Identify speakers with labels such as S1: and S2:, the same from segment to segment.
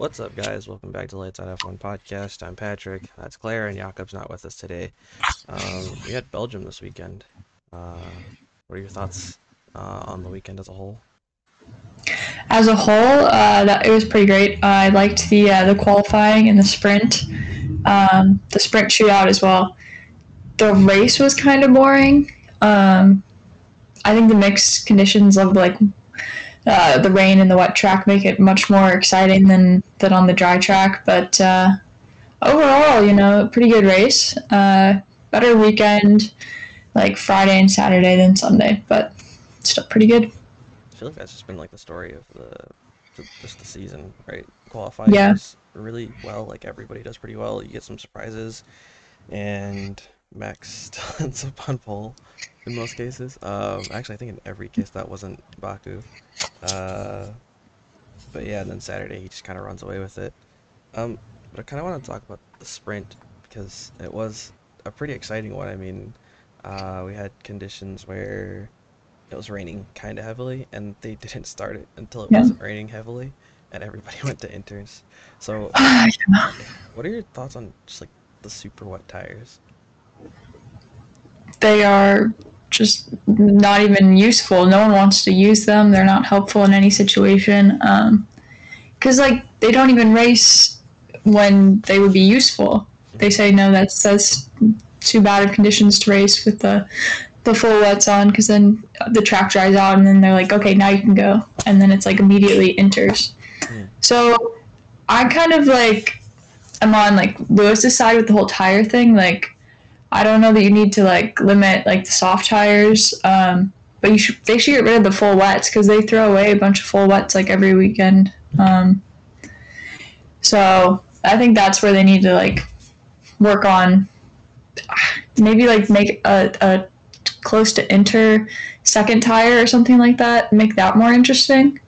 S1: What's up, guys? Welcome back to Lights Out F1 podcast. I'm Patrick. That's Claire, and Jakob's not with us today. Um, we had Belgium this weekend. Uh, what are your thoughts uh, on the weekend as a whole?
S2: As a whole, uh, that, it was pretty great. I liked the uh, the qualifying and the sprint, um, the sprint shootout as well. The race was kind of boring. Um, I think the mixed conditions of like uh, the rain and the wet track make it much more exciting than than on the dry track. But uh, overall, you know, pretty good race. Uh, better weekend, like Friday and Saturday than Sunday, but still pretty good.
S1: I feel like that's just been like the story of the, the just the season, right? Qualifying
S2: Yeah.
S1: really well. Like everybody does pretty well. You get some surprises, and Max still ends up pole in most cases. Um, actually, I think in every case that wasn't Baku. Uh, but yeah, and then Saturday he just kind of runs away with it. Um, but I kind of want to talk about the sprint because it was a pretty exciting one. I mean, uh, we had conditions where it was raining kind of heavily, and they didn't start it until it
S2: Yeah.
S1: wasn't raining heavily, and everybody went to inters. So, what are your thoughts on just like the super wet tires?
S2: They are just not even useful. No one wants to use them. They're not helpful in any situation. Because like they don't even race when they would be useful. They say no, that's that's too bad of conditions to race with the the full wets on because then the track dries out and then they're like okay now you can go and then it's like immediately inters.
S1: Hmm.
S2: So I kind of like I'm on like Lewis's side with the whole tire thing like. I don't know that you need to like limit like the soft tires, um, but you should they should get rid of the full wets because they throw away a bunch of full wets like every weekend. Um, so I think that's where they need to like work on maybe like make a, a close to inter second tire or something like that. Make that more interesting.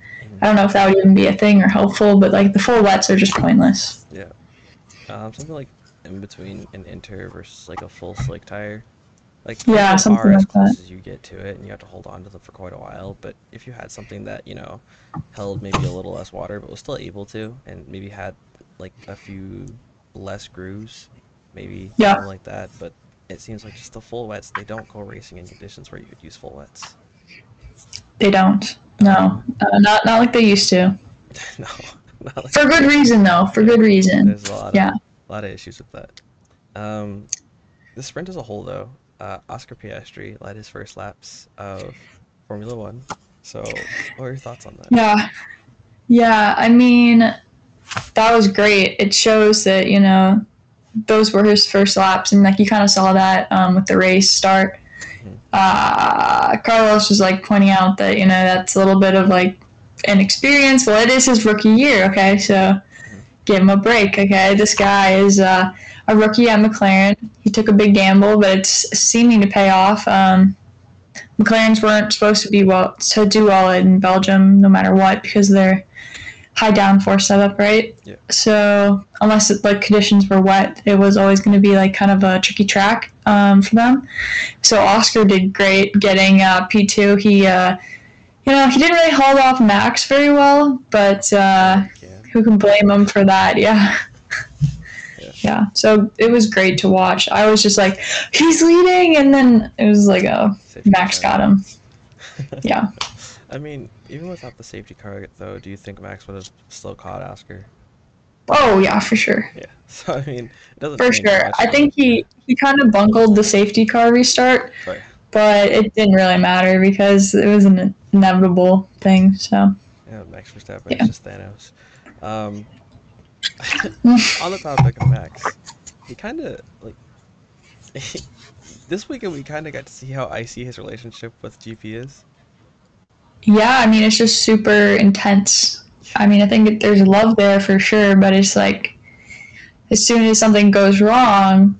S2: I don't know if that would even be a thing or helpful, but like the full wets are just pointless.
S1: Yeah, um, something like in between an inter versus like a full slick tire. Like
S2: Yeah, something
S1: as
S2: like
S1: close
S2: that.
S1: as you get to it, and you have to hold on to them for quite a while. But if you had something that you know held maybe a little less water, but was still able to, and maybe had like a few less grooves, maybe
S2: Yeah.
S1: something like that. But it seems like just the full wets, they don't go racing in conditions where you could use full wets.
S2: They don't. No, uh, not not like they used to.
S1: no, like
S2: For good reason, though. For good reason.
S1: There's a lot
S2: Yeah.
S1: of a lot of issues with that. Um, the sprint as a whole, though, uh, Oscar Piastri led his first laps of Formula One. So, what are your thoughts on that?
S2: Yeah. Yeah, I mean, that was great. It shows that, you know, those were his first laps, and like you kind of saw that um, with the race start.
S1: Mhm.
S2: Uh, Carlos was like pointing out that, you know, that's a little bit of like inexperience. Well, it is his rookie year, okay? So give him a break, okay? This guy is uh, a rookie at McLaren. He took a big gamble, but it's seeming to pay off. Um, McLarens weren't supposed to be well to do well in Belgium, no matter what, because they're high downforce setup, right?
S1: Yeah.
S2: So unless it, like conditions were wet, it was always going to be like kind of a tricky track um, for them. So Oscar did great getting uh, P two. He, uh, you know, he didn't really hold off Max very well, but uh. Who can blame him for that? Yeah.
S1: Yeah.
S2: Yeah. So it was great to watch. I was just like, he's leading, and then it was like, oh,
S1: Safety
S2: Max
S1: car.
S2: got him. Yeah.
S1: I mean, even without the safety car, though, do you think Max would have still caught Oscar?
S2: Oh yeah, for sure.
S1: Yeah. So I mean.
S2: For sure.
S1: much,
S2: I think he he kind of bungled the safety car restart,
S1: but-
S2: but it didn't really matter because it was an inevitable thing. So
S1: Yeah, Max Verstappen
S2: Yeah.
S1: is just Thanos. Um, on the topic of Max, he kind of like this weekend we kind of got to see how icy his relationship with GP is.
S2: yeah, I mean it's just super intense. I mean I think there's love there for sure, but it's like as soon as something goes wrong,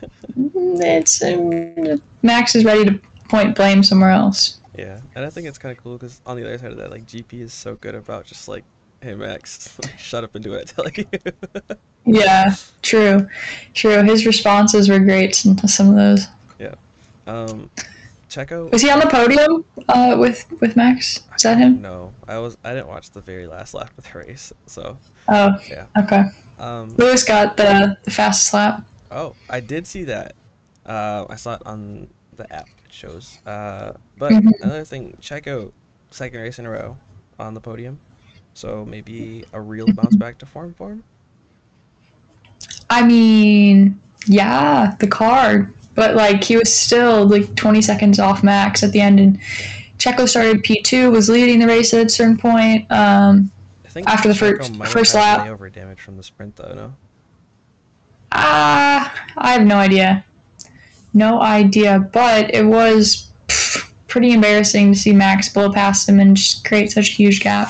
S2: it's um, Max is ready to point blame somewhere else.
S1: Yeah, and I think it's kind of cool because on the other side of that, like GP is so good about just like, hey Max, shut up and do what I tell you.
S2: Yeah, true, true. His responses were great to some of those.
S1: Yeah, um, Checo.
S2: Was he on the podium uh, with with Max? Was that him?
S1: No, I was. I didn't watch the very last lap of the race. So
S2: Oh,
S1: Yeah.
S2: okay.
S1: um,
S2: Lewis got the, the fastest lap.
S1: Oh, I did see that. Uh, I saw it on the app. It shows. Uh, but
S2: Mhm.
S1: another thing, Checo, second race in a row on the podium. So maybe a real bounce back to form for him.
S2: I mean, yeah, the car, but like he was still like 20 seconds off Max at the end, and Checo started P2, was leading the race at a certain point. Um,
S1: I think
S2: After the
S1: Checo
S2: first- first lap.
S1: layover damage from the sprint, though. No.
S2: ah, I have no idea, no idea, but it was pff, pretty embarrassing to see Max blow past him and just create such a huge gap.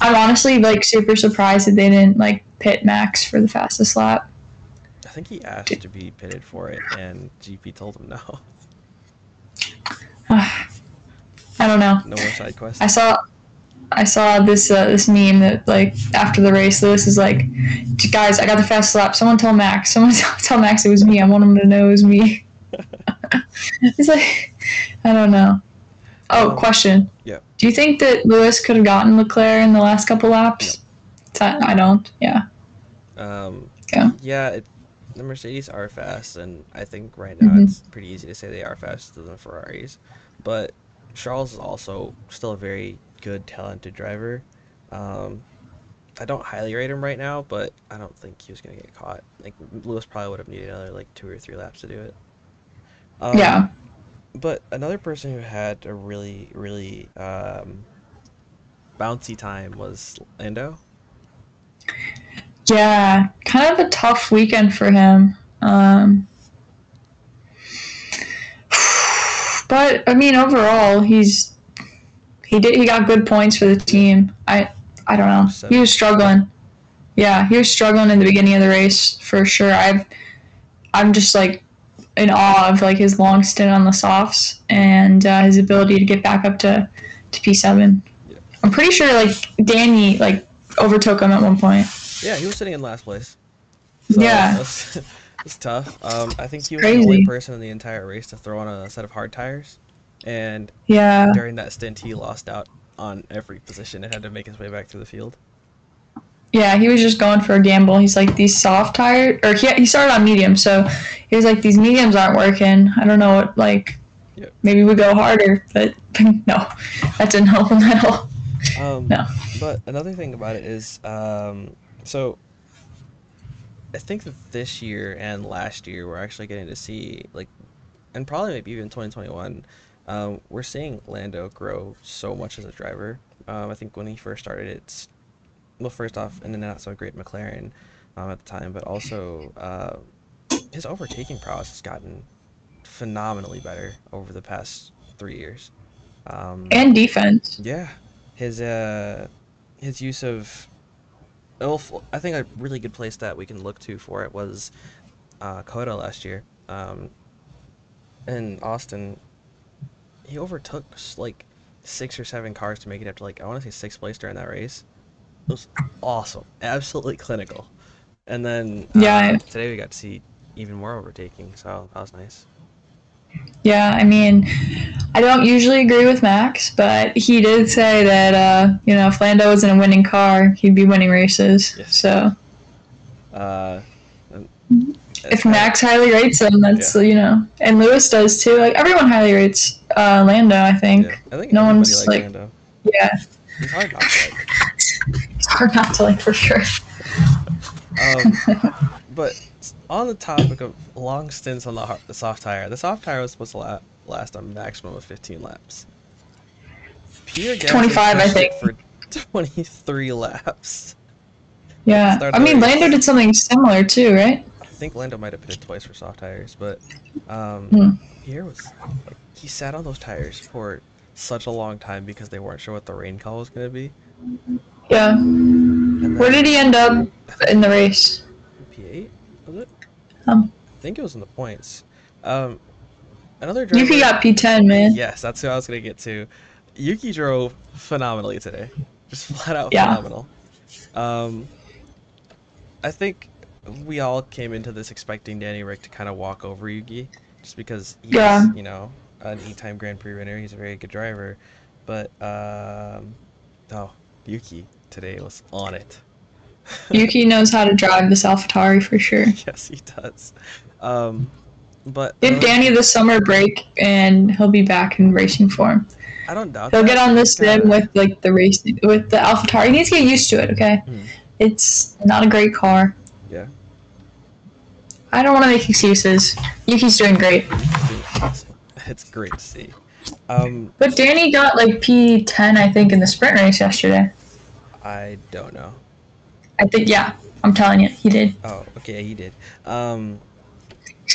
S2: I'm honestly like super surprised that they didn't like pit Max for the fastest lap.
S1: I think he asked to be pitted for it, and GP told him no.
S2: I don't know.
S1: No more side quests.
S2: I saw I saw this uh, this meme that like after the race, Lewis is like, guys, I got the fastest lap. Someone tell Max. Someone tell Max it was me. I want him to know it was me. He's like, I don't know. Oh,
S1: Um,
S2: question.
S1: yeah.
S2: Do you think that Lewis could have gotten Leclerc in the last couple laps? I I don't. Yeah.
S1: Um,
S2: Yeah.
S1: yeah, it, the Mercedes are fast, and I think right now
S2: Mhm.
S1: it's pretty easy to say they are faster than the Ferraris. But Charles is also still a very good, talented driver. Um, I don't highly rate him right now, but I don't think he was gonna get caught. Like Lewis probably would have needed another like two or three laps to do it. Um,
S2: yeah.
S1: But another person who had a really, really um, bouncy time was Lando.
S2: Yeah. Kind of a tough weekend for him. Um, but I mean, overall, he's he did he got good points for the team. I I don't know. He was struggling. Yeah, he was struggling in the beginning of the race for sure. I've I'm just like in awe of like his long stint on the softs and uh, his ability to get back up to to P7.
S1: Yeah.
S2: I'm pretty sure like Danny like overtook him at one point.
S1: Yeah, he was sitting in last place. So
S2: Yeah.
S1: That's, that's tough. Um, I think he was the only person in the entire race to throw on a set of hard tires. And
S2: Yeah.
S1: during that stint, he lost out on every position and had to make his way back through the field.
S2: Yeah, he was just going for a gamble. He's like these soft tires, or he he started on medium, so he was like these mediums aren't working. I don't know what like.
S1: Yep.
S2: Maybe we go harder, but no, that didn't help him at all.
S1: Um,
S2: No.
S1: But another thing about it is, um, so I think that this year and last year we're actually getting to see like, and probably maybe even 2021, um, we're seeing Lando grow so much as a driver. Um, I think when he first started, it's well, first off, and then not so great McLaren um, at the time, but also uh, his overtaking prowess has gotten phenomenally better over the past three years. Um,
S2: And defense.
S1: yeah, his uh, his use of, I think a really good place that we can look to for it was, uh, COTA last year, um, in Austin. He overtook like six or seven cars to make it up to like I want to say sixth place during that race. It was awesome, absolutely clinical. And then
S2: Yeah.
S1: today we got to see even more overtaking, so that was nice.
S2: Yeah, I mean, I don't usually agree with Max, but he did say that uh, you know if Lando was in a winning car, he'd be winning races.
S1: Yes.
S2: So
S1: Uh, and-
S2: if Max highly rates him, that's you know, and Lewis does too. Like everyone highly rates uh, Lando. I think.
S1: yeah, I think
S2: no one's, like-
S1: Lando.
S2: Yeah,
S1: hard not to like.
S2: it's hard not to like for sure.
S1: Um, but on the topic of long stints on the har- the soft tire, the soft tire was supposed to la- last a maximum of 15 laps. Pierre Gasly
S2: 25, I think.
S1: for 23 laps.
S2: Yeah, I mean. Lando did something similar too, right?
S1: I think Lando might have pitted twice for soft tires, but um,
S2: Hmm.
S1: Pierre was like, he sat on those tires for such a long time because they weren't sure what the rain call was going to be.
S2: Yeah. Where did he end up in the race?
S1: P8 was it?
S2: Um,
S1: I think it was in the points. Um, another driver.
S2: Yuki got P10, man.
S1: Yes, that's who I was gonna get to. Yuki drove phenomenally today, just flat out
S2: Yeah.
S1: phenomenal. Um, I think we all came into this expecting Danny Ric to kind of walk over Yuki, just because he's,
S2: Yeah.
S1: you know, an eight-time Grand Prix winner. He's a very good driver, but um, oh, Yuki today was on it.
S2: Yuki knows how to drive this AlphaTauri for sure.
S1: yes, he does. Um, but
S2: Give
S1: uh,
S2: Danny the summer break, and he'll be back in racing form.
S1: I don't doubt.
S2: He'll
S1: that.
S2: get on this
S1: Kinda-
S2: sim with like the racing with the AlphaTauri. He needs to get used to it. Okay,
S1: Mhm.
S2: it's not a great car.
S1: Yeah.
S2: I don't want to make excuses. Yuki's doing great,
S1: It's great to see. Um,
S2: but Danny got like P10, I think, in the sprint race yesterday.
S1: I don't know.
S2: I think, yeah, I'm telling you, he did.
S1: Oh, okay, he did. Um,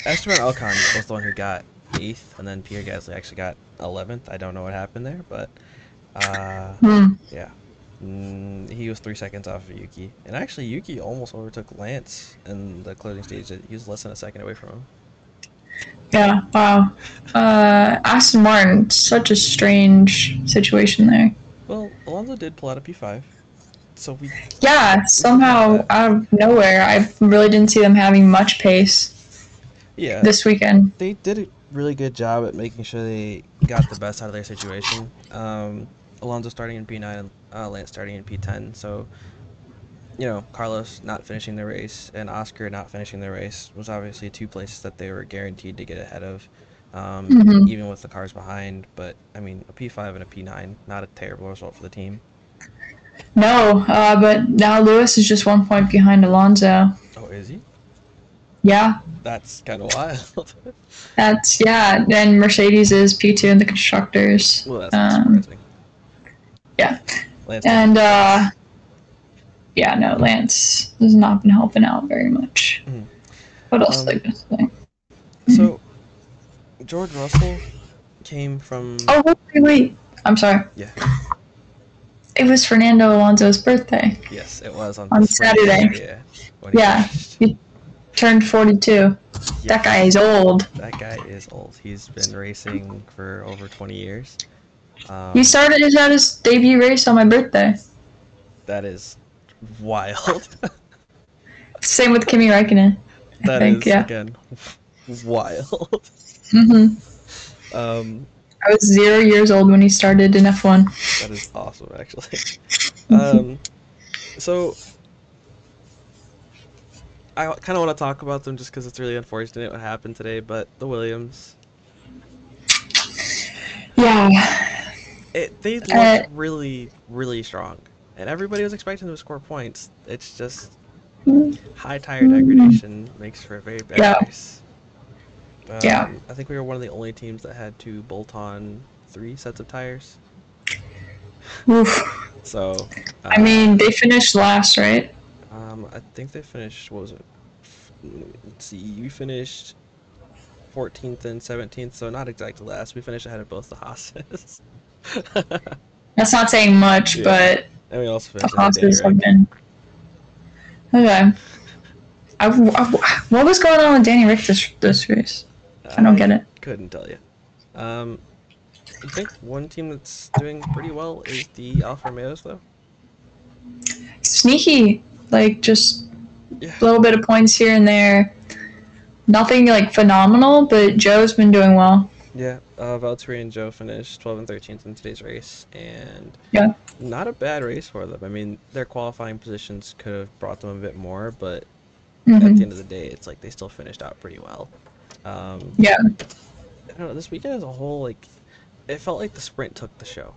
S1: Esteban Ocon was the one who got eighth, and then Pierre Gasly actually got eleventh. I don't know what happened there, but uh,
S2: Hmm.
S1: mm, he was three seconds off of Yuki, and actually Yuki almost overtook Lance in the closing stage. He was less than a second away from him.
S2: Yeah, wow. Uh, Aston Martin, such a strange situation there.
S1: Well, Alonso did pull out a P5, so we
S2: Yeah, somehow out of nowhere, I really didn't see them having much pace
S1: yeah
S2: this weekend.
S1: they did a really good job at making sure they got the best out of their situation. Um, Alonso starting in P9 and uh, Lance starting in P10. So, you know, Carlos not finishing the race and Oscar not finishing the race was obviously two places that they were guaranteed to get ahead of, um,
S2: Mhm.
S1: even with the cars behind. But, I mean, a P5 and a P9, not a terrible result for the team.
S2: No, uh, but now Lewis is just one point behind Alonso.
S1: Oh, is he?
S2: Yeah,
S1: That's kind of wild.
S2: that's yeah. And Mercedes is P two in the constructors.
S1: well, that's
S2: Um,
S1: surprising.
S2: yeah.
S1: Lance
S2: And uh, yeah, no, Lance has not been helping out very much.
S1: Mhm.
S2: What else
S1: Um,
S2: was I gonna say?
S1: So, George Russell came from.
S2: Oh wait, wait, wait. I'm sorry.
S1: Yeah.
S2: It was Fernando Alonso's birthday.
S1: Yes, it was on,
S2: On
S1: sprint
S2: Saturday.
S1: day, Yeah. he
S2: Turned 42.
S1: Yeah,
S2: That guy is old.
S1: That guy is old. He's been racing for over 20 years. Um,
S2: He started his had his debut race on my birthday.
S1: that is wild.
S2: Same with Kimi Räikkönen. I
S1: That
S2: think,
S1: is
S2: yeah.
S1: again wild.
S2: hmm
S1: Um,
S2: I was zero years old when he started in F1.
S1: that is awesome, actually. Um, so I kind of want to talk about them just because it's really unfortunate what happened today. But the Williams,
S2: Yeah.
S1: it they looked
S2: Uh,
S1: really, really strong, and everybody was expecting them to score points. It's just high tire degradation makes for a very bad
S2: Yeah.
S1: race. Um,
S2: Yeah.
S1: I think we were one of the only teams that had to bolt on three sets of tires.
S2: Oof.
S1: So,
S2: I
S1: uh,
S2: mean, they finished last, right?
S1: um, I think they finished. What was it? Let's see. We finished 14th and 17th, so not exactly last. We finished ahead of both the Haas's.
S2: That's not saying much,
S1: Yeah.
S2: but
S1: and we also finished of
S2: Haas's have been. Okay. I, I- what was going on with Danny Ric this, this race? I don't get it.
S1: Couldn't tell you. Um, I think one team that's doing pretty well is the Alfa Romeos, though.
S2: Sneaky, like just
S1: Yeah.
S2: a little bit of points here and there. Nothing like phenomenal, but Joe's been doing well.
S1: Yeah, uh, Valtteri and Joe finished 12 and 13th in today's race, and
S2: Yeah.
S1: not a bad race for them. I mean, their qualifying positions could have brought them a bit more, but
S2: Mhm.
S1: at the end of the day, it's like they still finished out pretty well. Um,
S2: Yeah.
S1: I don't know. This weekend as a whole, like, it felt like the sprint took the show,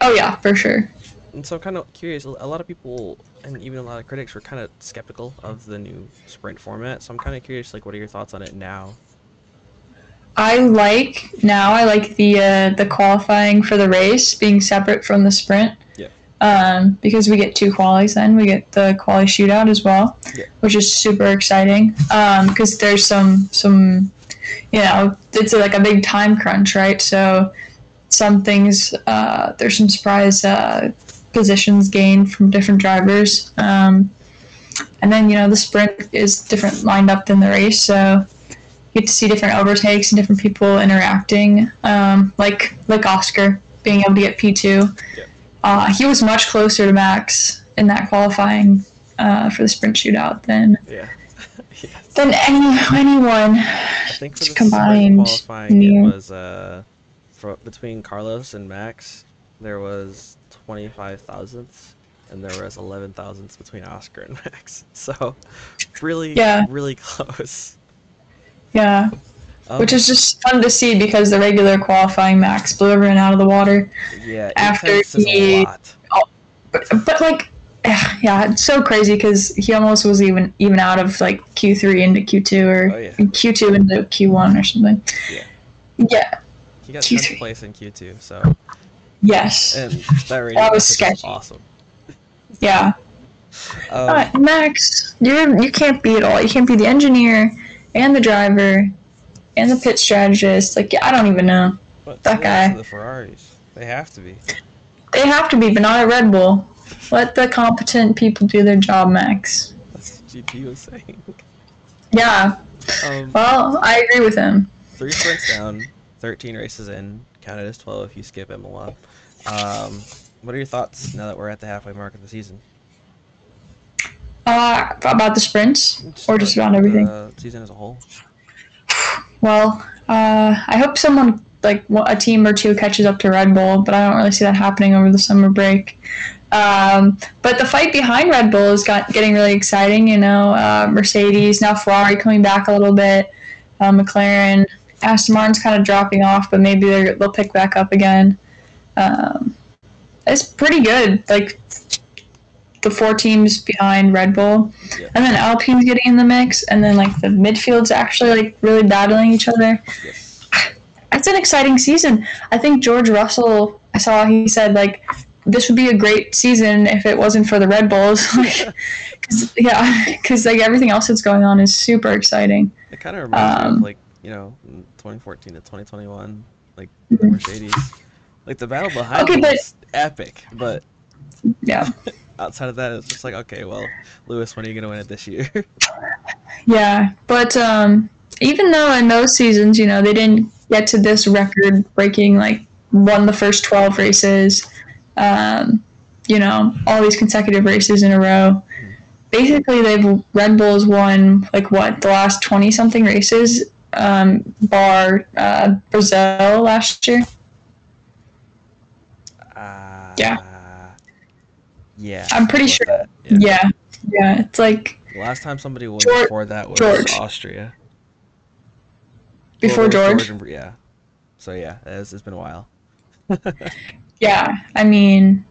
S2: Oh yeah, for sure.
S1: and so I'm kind of curious. A a lot of people and even a lot of critics were kind of skeptical of the new sprint format. So I'm kind of curious, like, what are your thoughts on it now?
S2: I like now. I like the uh, the qualifying for the race being separate from the sprint.
S1: Yeah.
S2: Um, because we get two qualies, then we get the quali shootout as well,
S1: Yeah.
S2: which is super exciting. Um, because there's some some, you know, it's like a big time crunch, right? So some things uh, there's some surprise uh, positions gained from different drivers. Um, and then you know the sprint is different lined up than the race, so you get to see different overtakes and different people interacting. Um, like like Oscar being able to get P two.
S1: Yeah.
S2: Uh, he was much closer to Max in that qualifying uh, for the sprint shootout than
S1: Yeah. yes.
S2: than any anyone.
S1: I think for the sprint
S2: combined
S1: qualifying, it was uh, for between Carlos and Max, there was twenty five thousandths, and there was eleven thousandths between Oscar and Max. So, really,
S2: Yeah.
S1: really close.
S2: Yeah,
S1: Um,
S2: which is just fun to see because the regular qualifying Max blew everyone out of the water.
S1: yeah,
S2: after he-
S1: lot.
S2: But, but like, yeah, it's so crazy because he almost was even even out of like Q3 into Q2 or
S1: Oh, yeah.
S2: Q2 into Q1 or something.
S1: Yeah.
S2: Yeah.
S1: He got
S2: Q3.
S1: tenth place in Q two, so
S2: Yes.
S1: and that
S2: That was sketchy.
S1: awesome.
S2: yeah.
S1: Um,
S2: Max, you're you can't be it all. You can't be the engineer and the driver and the pit strategist. Like I don't even know.
S1: but
S2: that guy.
S1: The Ferraris, they have to be.
S2: They have to be, but not at Red Bull. Let the competent people do their job, Max.
S1: That's what GP was saying.
S2: Yeah.
S1: Um,
S2: Well, I agree with him.
S1: three sprints down, 13 races in, counted as 12 if you skip Imola. Um, what are your thoughts now that we're at the halfway mark of the season?
S2: Uh, about the sprints or just about everything.
S1: The season as a whole.
S2: Well, uh, I hope someone like a team or two catches up to Red Bull, but I don't really see that happening over the summer break. Um, but the fight behind Red Bull is got, getting really exciting. You know, uh, Mercedes now Ferrari coming back a little bit, uh, McLaren, Aston Martin's kind of dropping off, but maybe they'll pick back up again. Um, it's pretty good. Like the four teams behind Red Bull,
S1: Yeah.
S2: and then Alpine's getting in the mix, and then like the midfield's actually like really battling each other.
S1: Yes.
S2: It's an exciting season. I think George Russell, I saw he said like this would be a great season if it wasn't for the Red Bulls. Like, 'cause- yeah, because like everything else that's going on is super exciting.
S1: It kind of reminds me
S2: Um,
S1: of like you know, 2014 to 2021, like the
S2: Mhm.
S1: Mercedes. Like the battle behind
S2: Okay, but-
S1: was epic, but
S2: Yeah,
S1: outside of that, it's just like okay, well, Lewis, when are you gonna win it this year?
S2: yeah. But um, even though in those seasons, you know, they didn't get to this record-breaking like won the first 12 races, um, you know, all these consecutive races in a row. Basically, they've Red Bull's won like what the last 20 something races, um, bar uh, Brazil last year.
S1: Uh,
S2: Yeah.
S1: Yeah.
S2: I'm pretty sure-
S1: that, Yeah.
S2: Yeah, yeah. It's like
S1: last time somebody won
S2: George-
S1: before that was
S2: George.
S1: Austria.
S2: before
S1: Well, there was
S2: George.
S1: and- yeah. So yeah, it's, it's been a while.
S2: Yeah, I mean,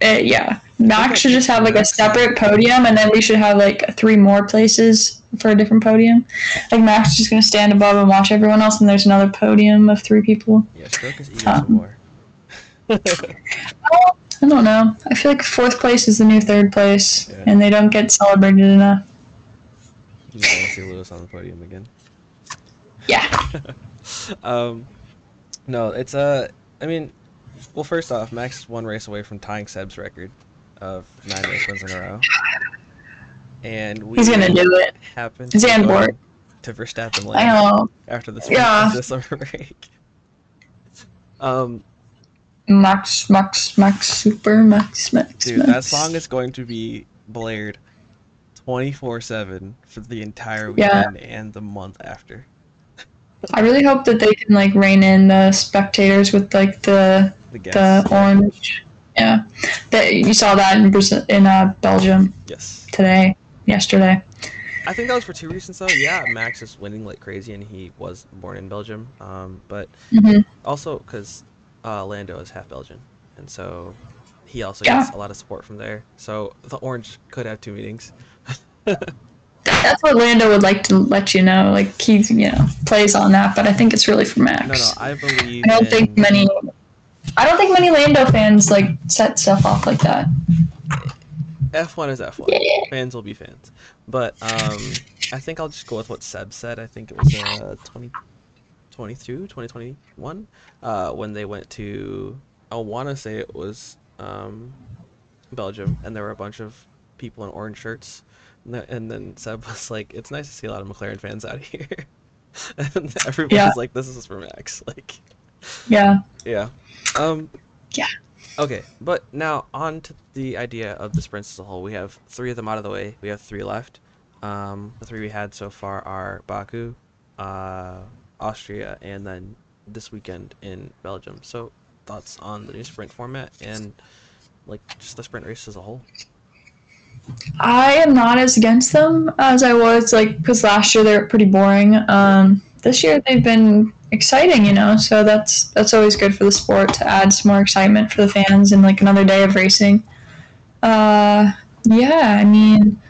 S2: it, yeah. Max should just have like a separate podium, and then we should have like three more places for a different podium. Like Max is just gonna stand above and watch everyone else, and there's another podium of three people.
S1: Yeah, ego
S2: Um,
S1: more.
S2: I don't know. I feel like fourth place is the new third place,
S1: Yeah.
S2: and they don't get celebrated enough.
S1: You want to see Lewis on the podium again.
S2: Yeah.
S1: um, no, it's Uh, I mean, well, first off, Max is one race away from tying Seb's record of nine race wins in a row, and we
S2: He's gonna do it.
S1: happen
S2: Zandvoort.
S1: go to Verstappen
S2: I
S1: land
S2: know.
S1: after the sprint
S2: Yeah.
S1: the summer break. Um,
S2: Max, Max, Max, Super, Max, Max.
S1: dude,
S2: Max.
S1: that song is going to be blared twenty four seven for the entire
S2: Yeah.
S1: weekend and the month after.
S2: I really hope that they can like rein in the spectators with like the
S1: The
S2: the orange. Yeah, that you saw that in Brazil, in uh, Belgium
S1: Yes.
S2: today, yesterday.
S1: I think that was for two reasons though. Yeah, Max is winning like crazy, and he was born in Belgium. Um, but
S2: hmm
S1: also because uh, Lando is half Belgian, and so he also
S2: Yeah.
S1: gets a lot of support from there. So the Orange could have two meetings.
S2: That's what Lando would like to let you know. Like he, you know, plays on that, but I think it's really for Max.
S1: No, no, I believe.
S2: I don't think many. I don't think many Lando fans like set stuff off like that.
S1: F1 is F1.
S2: Yeah.
S1: Fans will be fans. But um, I think I'll just go with what Seb said. I think it was uh, 2022, 2021, uh, when they went to, I want to say it was um, Belgium, and there were a bunch of people in orange shirts. And, th- and then Seb was like, it's nice to see a lot of McLaren fans out here. and everybody's
S2: Yeah.
S1: like, this is for Max. Like,
S2: Yeah.
S1: yeah. Um.
S2: Yeah.
S1: Okay, but now on to the idea of the sprints as a whole. We have three of them out of the way. We have three left. Um, the three we had so far are Baku, uh, Austria, and then this weekend in Belgium. So thoughts on the new sprint format and like just the sprint race as a whole?
S2: I am not as against them as I was like because last year they were pretty boring. Um, this year they've been exciting, you know. So that's that's always good for the sport to add some more excitement for the fans and like another day of racing. Uh, yeah, I mean,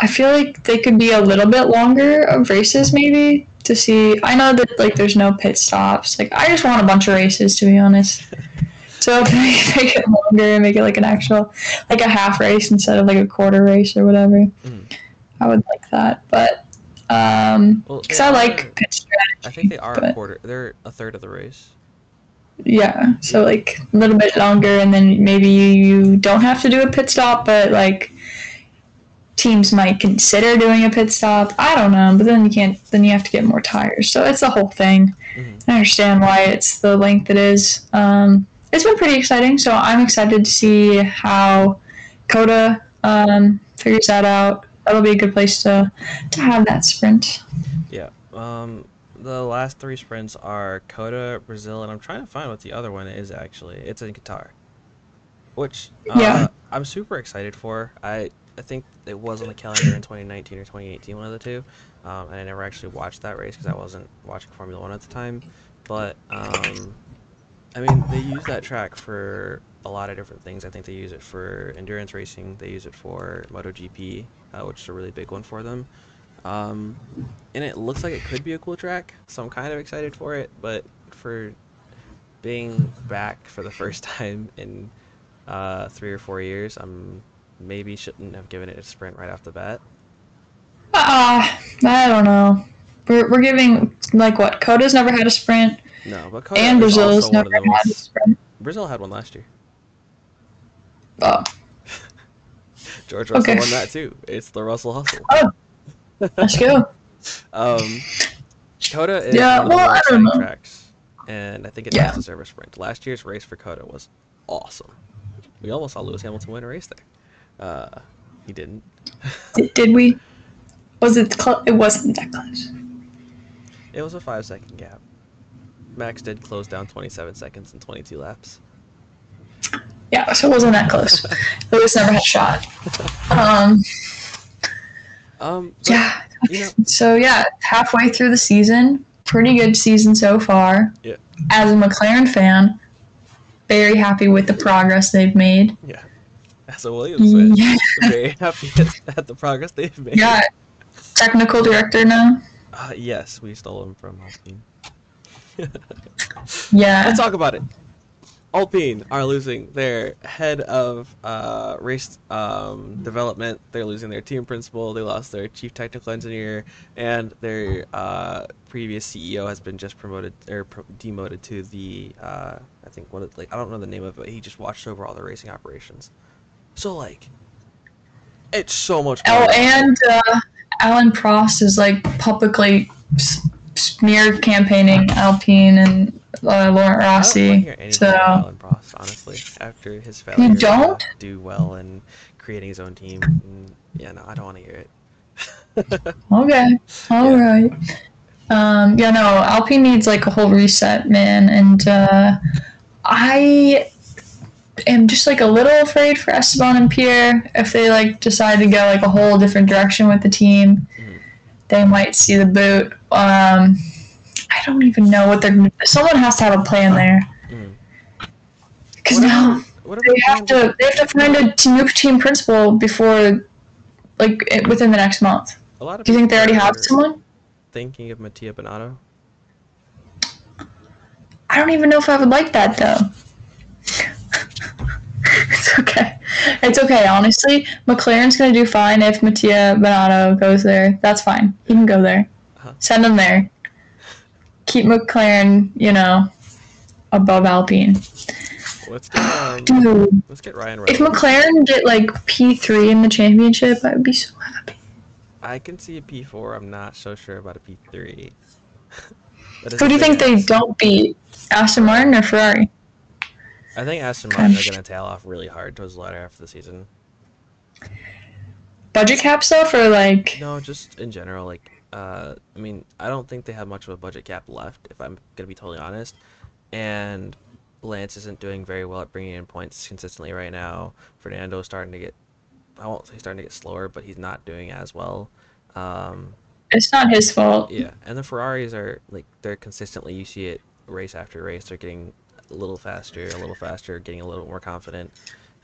S2: I feel like they could be a little bit longer of races maybe to see. I know that like there's no pit stops. Like I just want a bunch of races to be honest. So if they make it longer and make it like an actual, like a half race instead of like a quarter race or whatever,
S1: Mhm.
S2: I would like that. But um,
S1: Well,
S2: because
S1: they
S2: I like pit strategy.
S1: I think they are a quarter. They're a third of the race.
S2: Yeah, so like a little bit longer, and then maybe you don't have to do a pit stop, but like teams might consider doing a pit stop. I don't know, but then you can't. Then you have to get more tires. So it's the whole thing.
S1: Mhm.
S2: I understand why it's the length it is. Um, it's been pretty exciting, so I'm excited to see how COTA um, figures that out. That'll be a good place to to have that sprint.
S1: Yeah. Um, the last three sprints are COTA, Brazil, and I'm trying to find what the other one is actually. It's in Qatar, which uh,
S2: Yeah.
S1: I'm super excited for. I I think it was on the calendar in 2019 or 2018, one of the two. Um, and I never actually watched that race because I wasn't watching Formula One at the time. But um, I mean, they use that track for a lot of different things. I think they use it for endurance racing. They use it for MotoGP, uh, which is a really big one for them. Um, and it looks like it could be a cool track, so I'm kind of excited for it. But for being back for the first time in uh, three or four years, I'm maybe shouldn't have given it a sprint right off the bat.
S2: Ah, I don't know. We're, we're giving like what? COTA's never had a sprint,
S1: No, but COTA
S2: and Brazil's never had a sprint.
S1: Brazil had one last year.
S2: Oh,
S1: George Russell
S2: Okay.
S1: won that too. It's the Russell Hustle.
S2: Oh. let's go.
S1: Um, COTA is
S2: Yeah,
S1: one of the
S2: well,
S1: more
S2: I don't know.
S1: tracks, and I think it
S2: Yeah.
S1: does deserve a sprint. Last year's race for COTA was awesome. We almost saw Lewis Hamilton win a race there. Uh, he didn't.
S2: Did, did we? Was it? Cl- it wasn't that close.
S1: It was a five second gap. Max did close down 27 seconds in 22 laps.
S2: Yeah, so it wasn't that close. Lewis never had a shot. Um,
S1: Um, but,
S2: yeah.
S1: you know,
S2: So yeah, halfway through the season, pretty good season so far.
S1: Yeah.
S2: As a McLaren fan, very happy with the progress they've made.
S1: yeah. As a Williams fan,
S2: Yeah.
S1: very happy at- at the progress they've made.
S2: Yeah. Technical director now.
S1: Uh, yes, we stole him from Alpine.
S2: Yeah.
S1: Let's talk about it. Alpine are losing their head of uh, race um, development. They're losing their team principal. They lost their chief technical engineer, and their uh, previous CEO has been just promoted or pro- demoted to the uh, I think what it, like I don't know the name of it. He just watched over all the racing operations. So like, it's so much.
S2: Oh, and uh, Alain Prost is like publicly s- smear campaigning Alpine and uh, Laurent
S1: I don't
S2: Rossi.
S1: anything
S2: So
S1: about Alain Prost, honestly. After his failure you
S2: don't?
S1: to do well in creating his own team, mm, yeah, no, I don't want to hear it.
S2: okay, all right. Um, yeah, no, Alpine needs like a whole reset, man, and uh, I am just like a little afraid for Esteban and Pierre if they like decide to go like a whole different direction with the team.
S1: Mhm.
S2: They might see the boot. Um, I don't even know what they're. Someone has to have a plan there. Because
S1: What
S2: now
S1: about-
S2: they have to they have to find a new team principal before, like it, within the next month.
S1: A lot of
S2: Do you think they already have someone?
S1: Thinking of Mattia Binotto.
S2: I don't even know if I would like that though. it's okay. It's okay. Honestly, McLaren's gonna do fine if Mattia Binotto goes there. That's fine. He can go there.
S1: Uh-huh.
S2: Send him there. Keep McLaren, you know, above Alpine.
S1: Let's get um,
S2: Dude,
S1: let's get Ryan
S2: if. McLaren get like P three in the championship, I would be so happy.
S1: I can see a P4. I'm not so sure about a P3. That is
S2: Who do you think they don't beat? Aston Martin or Ferrari?
S1: I think Aston Martin are going to tail off really hard towards the latter half of the season.
S2: Budget cap stuff or like
S1: No, just in general, like Uh, I mean, I don't think they have much of a budget cap left, if I'm gonna be totally honest. And Lance isn't doing very well at bringing in points consistently right now. Fernando's starting to get, I won't say starting to get slower, but he's not doing as well. Um,
S2: It's not his fault.
S1: yeah, and the Ferraris are like they're consistently. You see it race after race. They're getting a little faster, a little faster, getting a little more confident,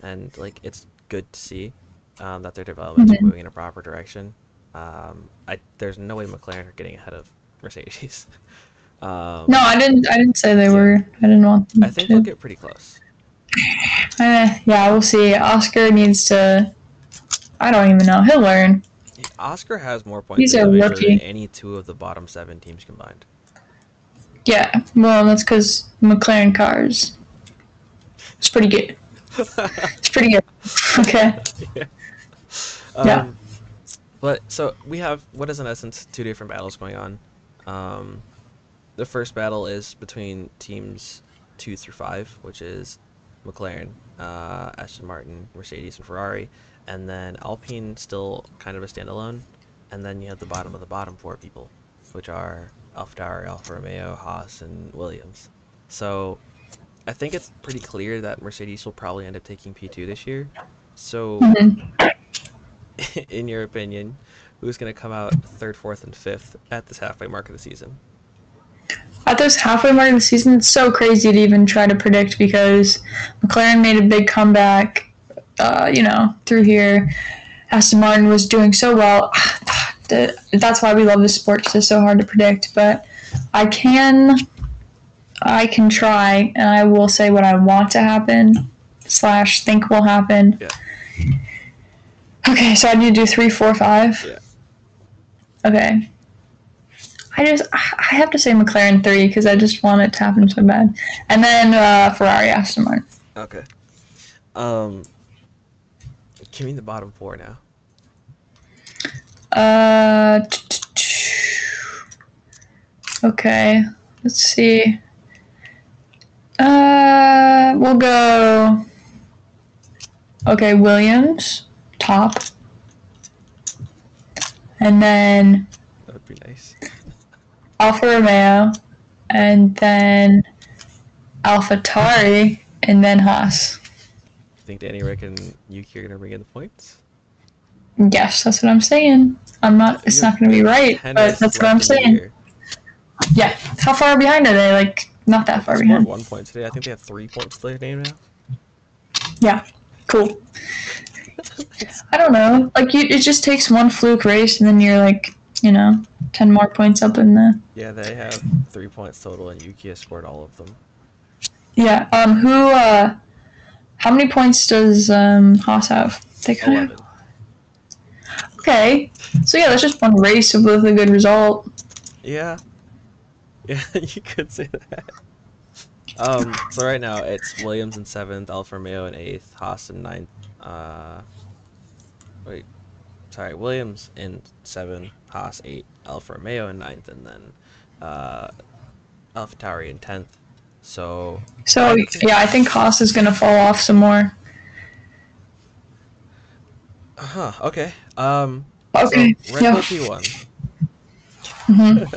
S1: and like it's good to see um, that their development's
S2: Mhm.
S1: moving in a proper direction. Um, I there's no way McLaren are getting ahead of Mercedes. um,
S2: No, I didn't. I didn't say they were. I didn't want them
S1: I think
S2: to.
S1: they'll get pretty close.
S2: Eh, yeah, we'll see. Oscar needs to. I don't even know. He'll learn.
S1: Oscar has more points
S2: He's
S1: than any two of the bottom seven teams combined.
S2: Yeah. Well, that's because McLaren cars. It's pretty good. It's pretty good. Okay.
S1: Um,
S2: Yeah.
S1: But so we have what is in essence two different battles going on. Um, the first battle is between teams two through five, which is McLaren, uh, Aston Martin, Mercedes, and Ferrari, and then Alpine still kind of a standalone, and then you have the bottom of the bottom four people, which are AlphaTauri, Alfa Romeo, Haas, and Williams. So I think it's pretty clear that Mercedes will probably end up taking P2 this year. So
S2: Mhm.
S1: in your opinion, who's going to come out third, fourth, and fifth at this halfway mark of the season?
S2: At this halfway mark of the season, it's so crazy to even try to predict because McLaren made a big comeback, uh, you know, through here. Aston Martin was doing so well. That- That's why we love this sport because it's so hard to predict. But I can, I can try, and I will say what I want to happen slash think will happen.
S1: Yeah.
S2: Okay, so I need to do three, four, five.
S1: Yeah.
S2: Okay. I just I have to say McLaren three because I just want it to happen so bad, and then uh, Ferrari, Aston Martin.
S1: Okay. Um, give me the bottom four now.
S2: Uh, okay, let's see. Uh, we'll go. Okay, Williams top, and then
S1: That would be nice.
S2: Alfa Romeo, and then Alpha Tauri, and then Haas.
S1: You think Danny Ric and Yuki are going to bring in the points?
S2: Yes, that's what I'm saying. I'm not. It's not going to be right, but that's what I'm
S1: left in the
S2: saying.
S1: year.
S2: Yeah. How far behind are they? Like, not that far behind.
S1: one point today. I think they have three points to their name now.
S2: Yeah. Cool. I don't know. Like, you, it just takes one fluke race, and then you're like, you know, ten more points up in the.
S1: Yeah, they have three points total, and Yuki has scored all of them.
S2: Yeah. Um. Who? Uh. How many points does um Haas have? They kind of.
S1: Eleven.
S2: Okay. So yeah, that's just one race with a good result.
S1: Yeah. Yeah, you could say that. Um, so right now it's Williams in seventh, Alfa Romeo in eighth, Haas in ninth. Uh, wait, sorry, Williams in seven, Haas eight, Alfa Romeo in ninth, and then uh, Alpha Tauri in tenth. So
S2: So yeah, I think Haas is gonna fall off some more.
S1: Huh, okay. Um,
S2: Okay.
S1: so Red
S2: yeah.
S1: Bull P one.
S2: hmm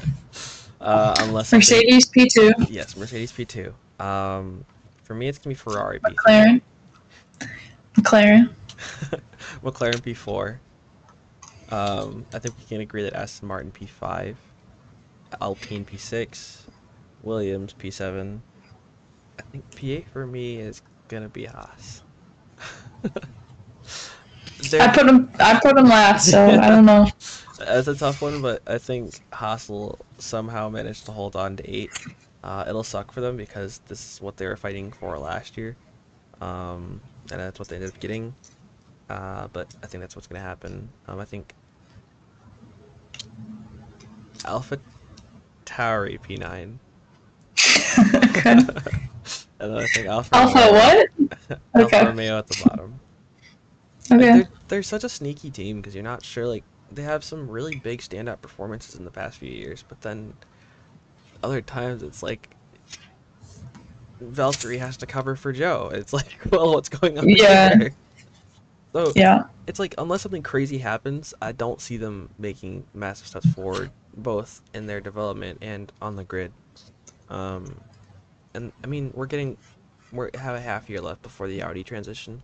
S1: Uh, unless
S2: Mercedes P two.
S1: Yes, Mercedes P two. Um, for me it's gonna be Ferrari P.
S2: McLaren. McLaren.
S1: McLaren P4. Um, I think we can agree that Aston Martin P5, Alpine P6, Williams P7. I think P8 for me is gonna be Haas. They're-
S2: I put him. I put him last, so I don't know.
S1: That's a tough one, but I think Haas will somehow manage to hold on to eight. Uh, it'll suck for them because this is what they were fighting for last year, um, and that's what they ended up getting. Uh, but I think that's what's going to happen. Um, I think Alpha Tauri P9,
S2: okay.
S1: and then I think Alpha
S2: Alpha
S1: Romeo-
S2: what?
S1: Alfa
S2: Okay.
S1: Romeo at the bottom. Like,
S2: Okay.
S1: they're, they're such a sneaky team because you're not sure. Like they have some really big standout performances in the past few years, but then other times it's like Valtteri has to cover for Joe. It's like, well, what's going on
S2: Yeah.
S1: there? So
S2: Yeah.
S1: it's like unless something crazy happens, I don't see them making massive steps forward both in their development and on the grid. Um, and I mean, we're getting we have a half year left before the Audi transition.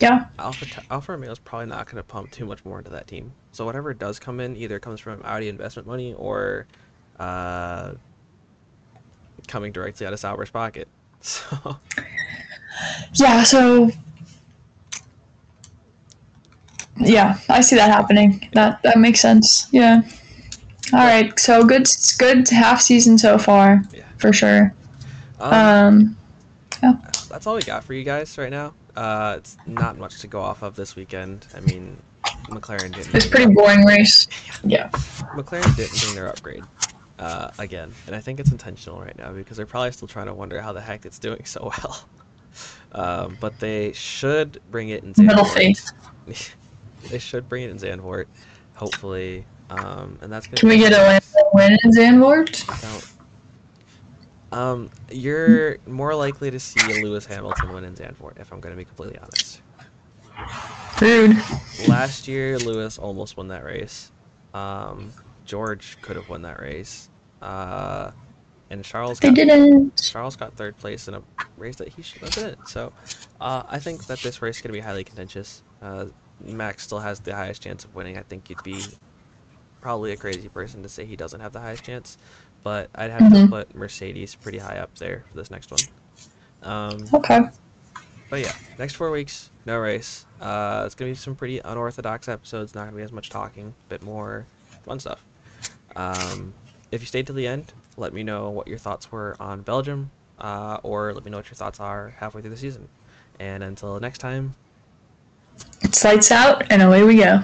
S2: Yeah.
S1: Alfa Alfa Romeo is probably not going to pump too much more into that team. So whatever does come in, either comes from Audi investment money or uh, coming directly out of Sauber's pocket. So
S2: Yeah, so yeah, I see that happening. That that makes sense. Yeah. All right. So good good half season so far
S1: Yeah.
S2: for sure.
S1: um,
S2: Um
S1: that's all we got for you guys right now. Uh, it's not much to go off of this weekend. I mean, McLaren didn't.
S2: it's a pretty boring race. Yeah.
S1: McLaren didn't bring their upgrade uh, again, and I think it's intentional right now because they're probably still trying to wonder how the heck it's doing so well. Um, but they should bring it in
S2: Middle
S1: Zandvoort.
S2: faith.
S1: they should bring it in Zandvoort, hopefully, um, and that's gonna
S2: Can we get a win, win in Zandvoort?
S1: Um, you're more likely to see Lewis Hamilton win in Zandvoort, if I'm going to be completely honest.
S2: Rude.
S1: Last year, Lewis almost won that race. Um, George could have won that race. Uh, and Charles
S2: They
S1: got,
S2: didn't.
S1: Charles got third place in a race that he should have been in. So, uh, I think that this race is going to be highly contentious. Uh, Max still has the highest chance of winning. I think you'd be probably a crazy person to say he doesn't have the highest chance, but I'd have to
S2: Mhm.
S1: put Mercedes pretty high up there for this next one. Um,
S2: Okay.
S1: but yeah, next four weeks, no race. Uh, it's gonna be some pretty unorthodox episodes. Not gonna be as much talking, a bit more fun stuff. Um, if you stayed till the end, let me know what your thoughts were on Belgium, uh, or let me know what your thoughts are halfway through the season. And until next time,
S2: It's lights out and away we go.